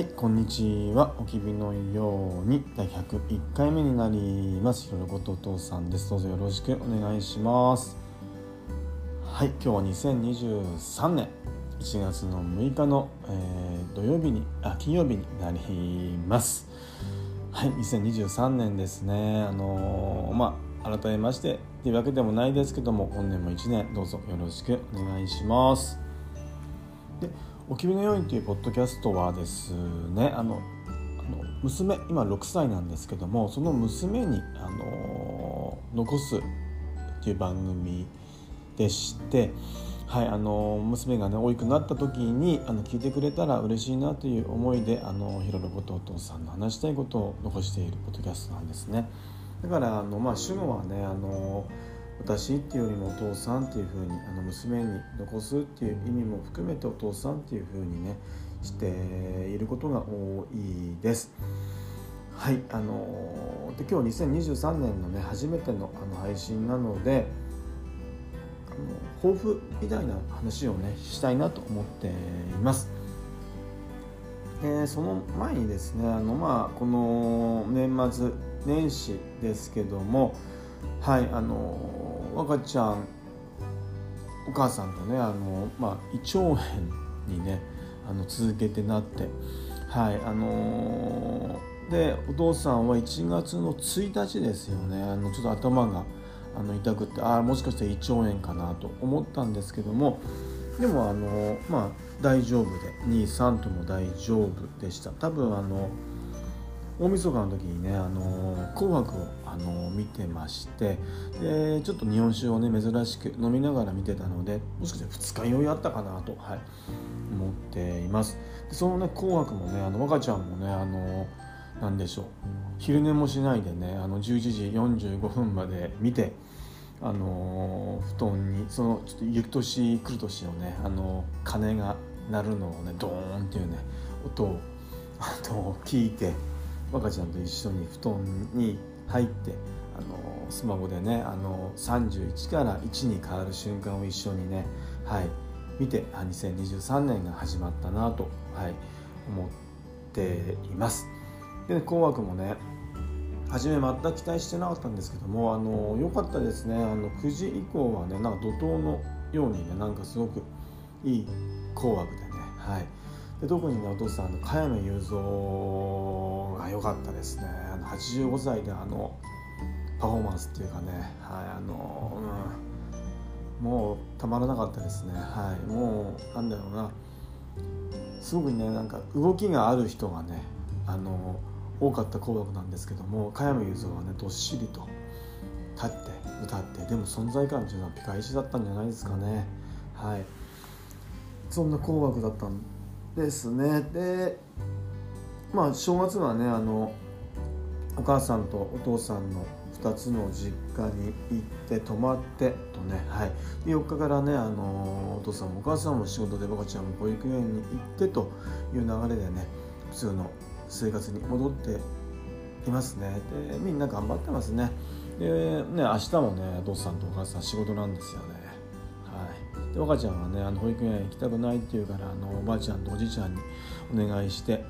はいこんにちは。おきびのように第101回目になります。ひろろことお父さんです。どうぞよろしくお願いします。はい今日は2023年。1月の6日の、えー、土曜日にあ金曜日になります。はい2023年ですね。あのー、まあ改めましてというわけでもないですけども本年も1年どうぞよろしくお願いします。でおきびのようにというポッドキャストはですねあのあの娘今6歳なんですけどもその娘にあの残すっていう番組でしてはいあの娘がね大きくなった時にあの聞いてくれたら嬉しいなという思いであのひろろことお父さんの話したいことを残しているポッドキャストなんですね。だからあのまあ主語はねあの私っていうよりもお父さんっていう風にあの娘に残すっていう意味も含めてお父さんっていう風にねしていることが多いです。はいあので今日2023年のね初めてのあの配信なのであの抱負みたいな話をねしたいなと思っています。でその前にですねあのまあこの年末年始ですけどもはいあの赤ちゃんお母さんとねあの、まあ、胃腸炎にねあの続けてなってはいあのー、でお父さんは1月の1日ですよねあのちょっと頭があの痛くってああもしかしたら胃腸炎かなと思ったんですけどもでもあのまあ大丈夫で23とも大丈夫でした。多分あの大晦日の時にね「あの紅白」を、あの見てましてでちょっと日本酒をね珍しく飲みながら見てたのでもしかして二日酔いあったかなと、はい、思っています。でそのね「紅白」もねあの若ちゃんもねあの何でしょう昼寝もしないでねあの11時45分まで見てあの布団にそのちょっと行く年来る年のねあの鐘が鳴るのをねドーンっていうね音をあと聞いて若ちゃんと一緒に布団に入ってあのスマホでねあの31から1に変わる瞬間を一緒にね、はい、見て2023年が始まったなと、はい、思っています。で、紅白もね初め全く期待してなかったんですけどもあの良かったですねあの9時以降はねなんか怒涛のようにねなんかすごくいい紅白でねはいで特にねお父さんの加山雄三が良かったですね。あの85歳であのパフォーマンスっていうかねはいあの、うん、もうたまらなかったですね。はいもうなんだろうな。すごくねなんか動きがある人がねあの多かった紅白なんですけども加山雄三はねどっしりと立って歌ってでも存在感っていうのはピカイチだったんじゃないですかね。はい。そんな紅白だったんですね。でまあ正月はねあのお母さんとお父さんの2つの実家に行って泊まってとね、はい、で4日からねあのお父さんもお母さんも仕事で僕ちゃんも保育園に行ってという流れでね普通の生活に戻っていますね。でみんな頑張ってますね。でね明日もねお父さんとお母さん仕事なんですよね。で若ちゃんはねあの保育園行きたくないって言うからあのおばあちゃんとおじいちゃんにお願いして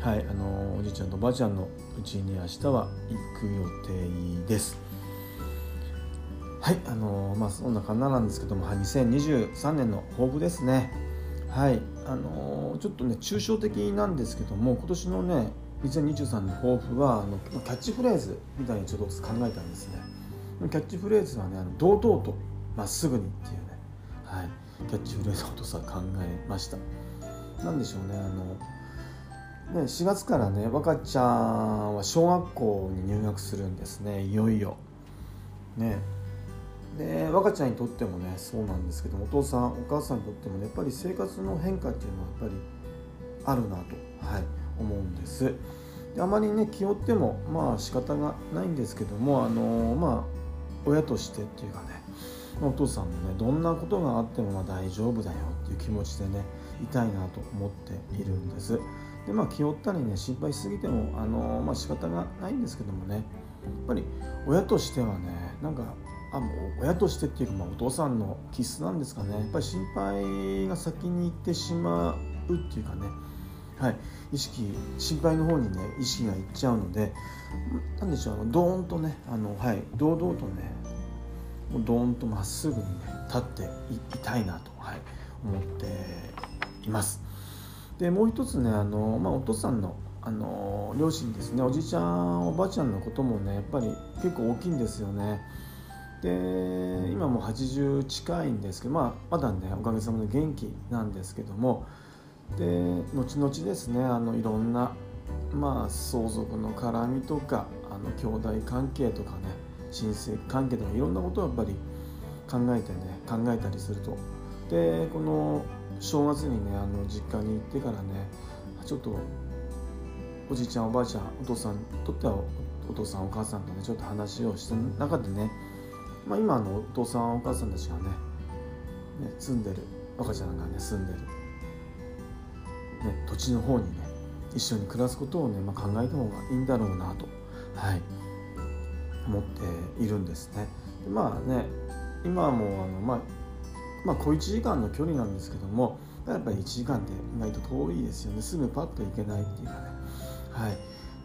はいあのおじいちゃんとおばあちゃんのうちに明日は行く予定です。はいあのまあそんな感じなんですけども、はい、2023年の抱負ですね。はいあのちょっとね抽象的なんですけども今年のね2023の抱負はあのキャッチフレーズみたいにちょっと考えたんですね。キャッチフレーズはね堂々とまっすぐにっていうはい、キャッチフレーズをとさ考えました。何でしょうねあのね4月からね若ちゃんは小学校に入学するんですねいよいよ。ね。で若ちゃんにとってもねそうなんですけどお父さんお母さんにとってもねやっぱり生活の変化っていうのはやっぱりあるなと、はい、思うんです。であまりね気負ってもまあ仕方がないんですけどもあのまあ親としてっていうかねお父さんもねどんなことがあってもま大丈夫だよっていう気持ちでねいたいなと思っているんです。でまあ気負ったりね心配しすぎてもあのまあ仕方がないんですけどもねやっぱり親としてはねなんかあもう親としてっていうか、まあ、お父さんの気質なんですかね。やっぱり心配が先に行ってしまうっていうかねはい、意識心配の方にね意識がいっちゃうので何でしょうあのドーンとねあの、はい、堂々とねもうドーンとまっすぐにね立っていたいなと、はい、思っています。でもう一つねあの、まあ、お父さんのあの両親ですねおじちゃんおばあちゃんのこともねやっぱり結構大きいんですよね。で今もう80近いんですけど、まあ、まだねおかげさまで元気なんですけどもで後々ですねあのいろんな、まあ、相続の絡みとかあの兄弟関係とかね親戚関係とかいろんなことをやっぱり考えてね考えたりすると。でこの正月にねあの実家に行ってからねちょっとおじいちゃんおばあちゃんお父さんにとってはお父さんお母さんとねちょっと話をした中でね、まあ、今のお父さんお母さんたちがねね住んでる赤ちゃんがね住んでる、ね、土地の方にね一緒に暮らすことをね、まあ、考えた方がいいんだろうなと、はい、思っているんですね。まあね今もあの、まあ、まあ小1時間の距離なんですけどもやっぱり1時間って意外と遠いですよね。すぐパッと行けないっていうかね。はい。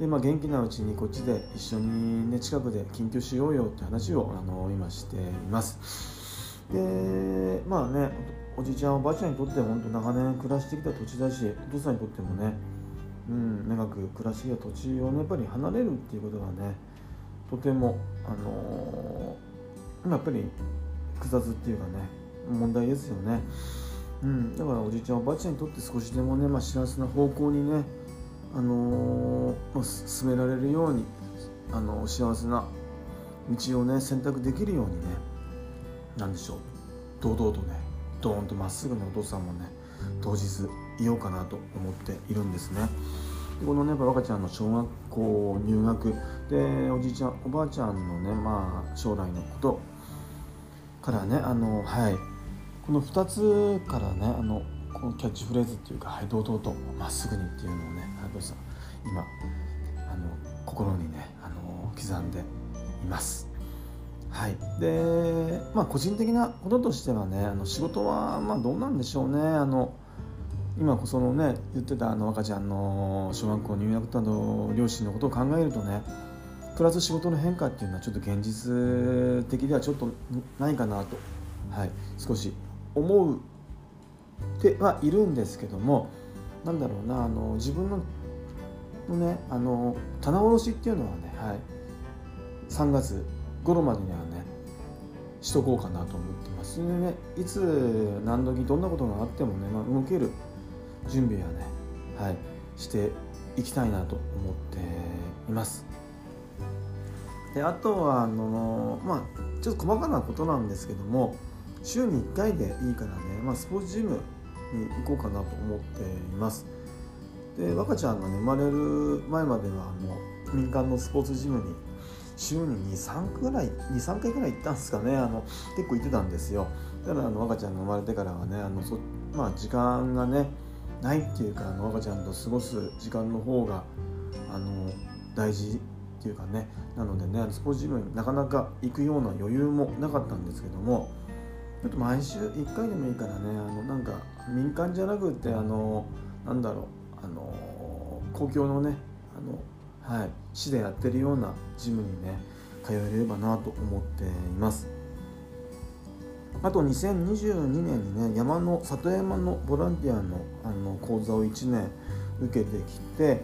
でまあ、元気なうちにこっちで一緒に、ね、近くで緊急しようよって話をあの今しています。でまあねおじいちゃんおばあちゃんにとって本当長年暮らしてきた土地だしお父さんにとってもね、うん、長く暮らしてきた土地をねやっぱり離れるっていうことがねとてもあのー、やっぱり複雑っていうかね問題ですよね、うん、だからおじいちゃんおばあちゃんにとって少しでもね、まあ、幸せな方向にねあのー、進められるように、あの幸せな道をね選択できるようにね何でしょう堂々とねドーンとまっすぐなお父さんもね当日いようかなと思っているんですね。このね若ちゃんの小学校入学でおじいちゃんおばあちゃんのねまあ将来のこと。からねあのはい。この2つからねあのこのキャッチフレーズっていうか「はい堂々とまっすぐに」っていうのをね原さん今あの心にねあの刻んでいます。はい、でまあ個人的なこととしてはねあの仕事はまあどうなんでしょうね。あの今そのね言ってたあの赤ちゃんの小学校入学との両親のことを考えるとねプラス仕事の変化っていうのはちょっと現実的ではちょっとないかなと、はい、少し思うてはいるんですけどもなんだろうなあの自分のねあの棚卸しっていうのはね、はい、3月頃までにはねしとこうかなと思ってます。でねいつ何時どんなことがあってもね、まあ、動ける準備はね、はい、していきたいなと思っています。であとはあのまあちょっと細かなことなんですけども週に1回でいいからね、まあ、スポーツジムに行こうかなと思っています。で若ちゃんが、ね、生まれる前まではあの民間のスポーツジムに週に23回ぐらい23回ぐらい行ったんですかね。あの結構行ってたんですよ。ただあの赤ちゃんが生まれてからはねあのそ、まあ、時間がねないっていうか赤ちゃんと過ごす時間の方があの大事っていうかね。なのでねスポーツジムになかなか行くような余裕もなかったんですけどもちょっと毎週1回でもいいからねあのなんか民間じゃなくってあのなんだろうあの公共のねあの、はい、市でやってるようなジムにね通えればなと思っています。あと2022年にね山の里山のボランティアのあの講座を1年受けてきて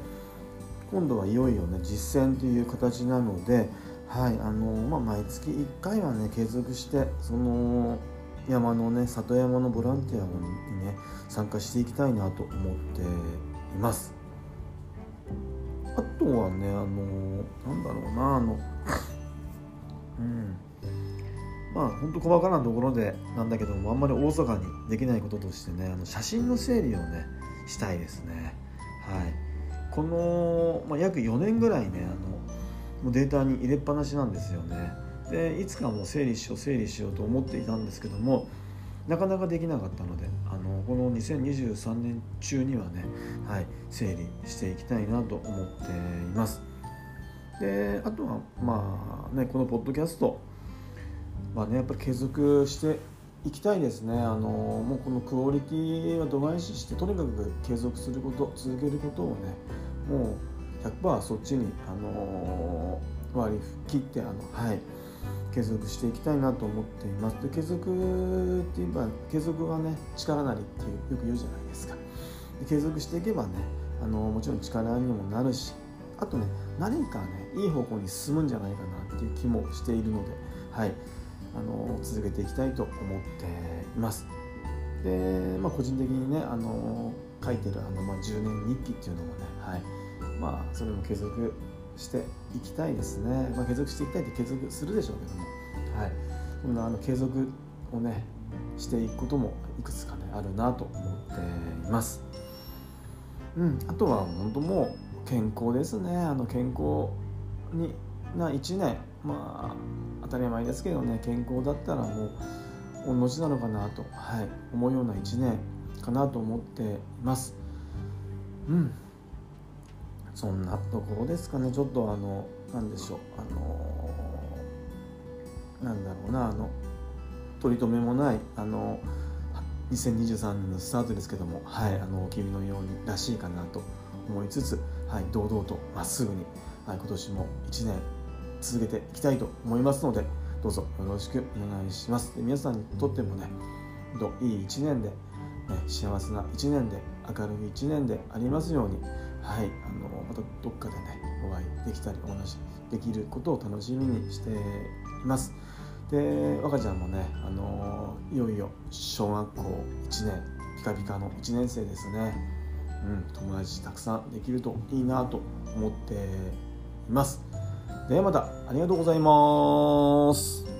今度はいよいよね実践という形なのではいあのまあ、毎月1回はね継続してその山のね里山のボランティアにね参加していきたいなと思っています。あとはねあのなんだろうなあのうん。まあ本当細かなところでなんだけどもあんまり大阪にできないこととしてねあの写真の整理をねしたいですね。はい。この、まあ、約4年ぐらいねあのもうデータに入れっぱなしなんですよね。でいつかもう整理しよう整理しようと思っていたんですけどもなかなかできなかったのであのこの2023年中にはね、はい、整理していきたいなと思っています。であとはまあねこのポッドキャストまあねやっぱり継続していきたいですね。あのもうこのクオリティは度外視してとにかく継続すること続けることをねもう100%そっちにあの割り切ってあのはい継続していきたいなと思っています。で継続って言えば継続はね力なりっていうよく言うじゃないですか。で継続していけばねあのもちろん力にもなるしあとね何かねいい方向に進むんじゃないかなっていう気もしているのではい。あの続けていきたいと思っています。で、まあ、個人的にねあの書いてるあの、まあ、10年日記っていうのもね、はい。まあ、それも継続していきたいですね、まあ、継続していきたいって継続するでしょうけども、はい、そんなあの継続をねしていくこともいくつかねあるなと思っています。うん、あとは本当もう健康ですね。あの健康にな1年。まあ当たり前ですけどね健康だったらもう同じなのかなと、はい、思うような1年かなと思っています。うん。そんなところですかね。ちょっとあの何でしょう。あのなんだろうな。あの取り留めもないあの2023年のスタートですけどもはいあの君のようにらしいかなと思いつつ、はい、堂々とまっすぐに、はい、今年も1年続けていきたいと思いますのでどうぞよろしくお願いします。で皆さんにとってもねいい1年で、ね、幸せな1年で明るい1年でありますようにはいあのまたどっかでねお会いできたりお話できることを楽しみにしています。で若ちゃんもねあのいよいよ小学校1年ピカピカの1年生ですね。うん友達たくさんできるといいなと思っています。ではまたありがとうございます。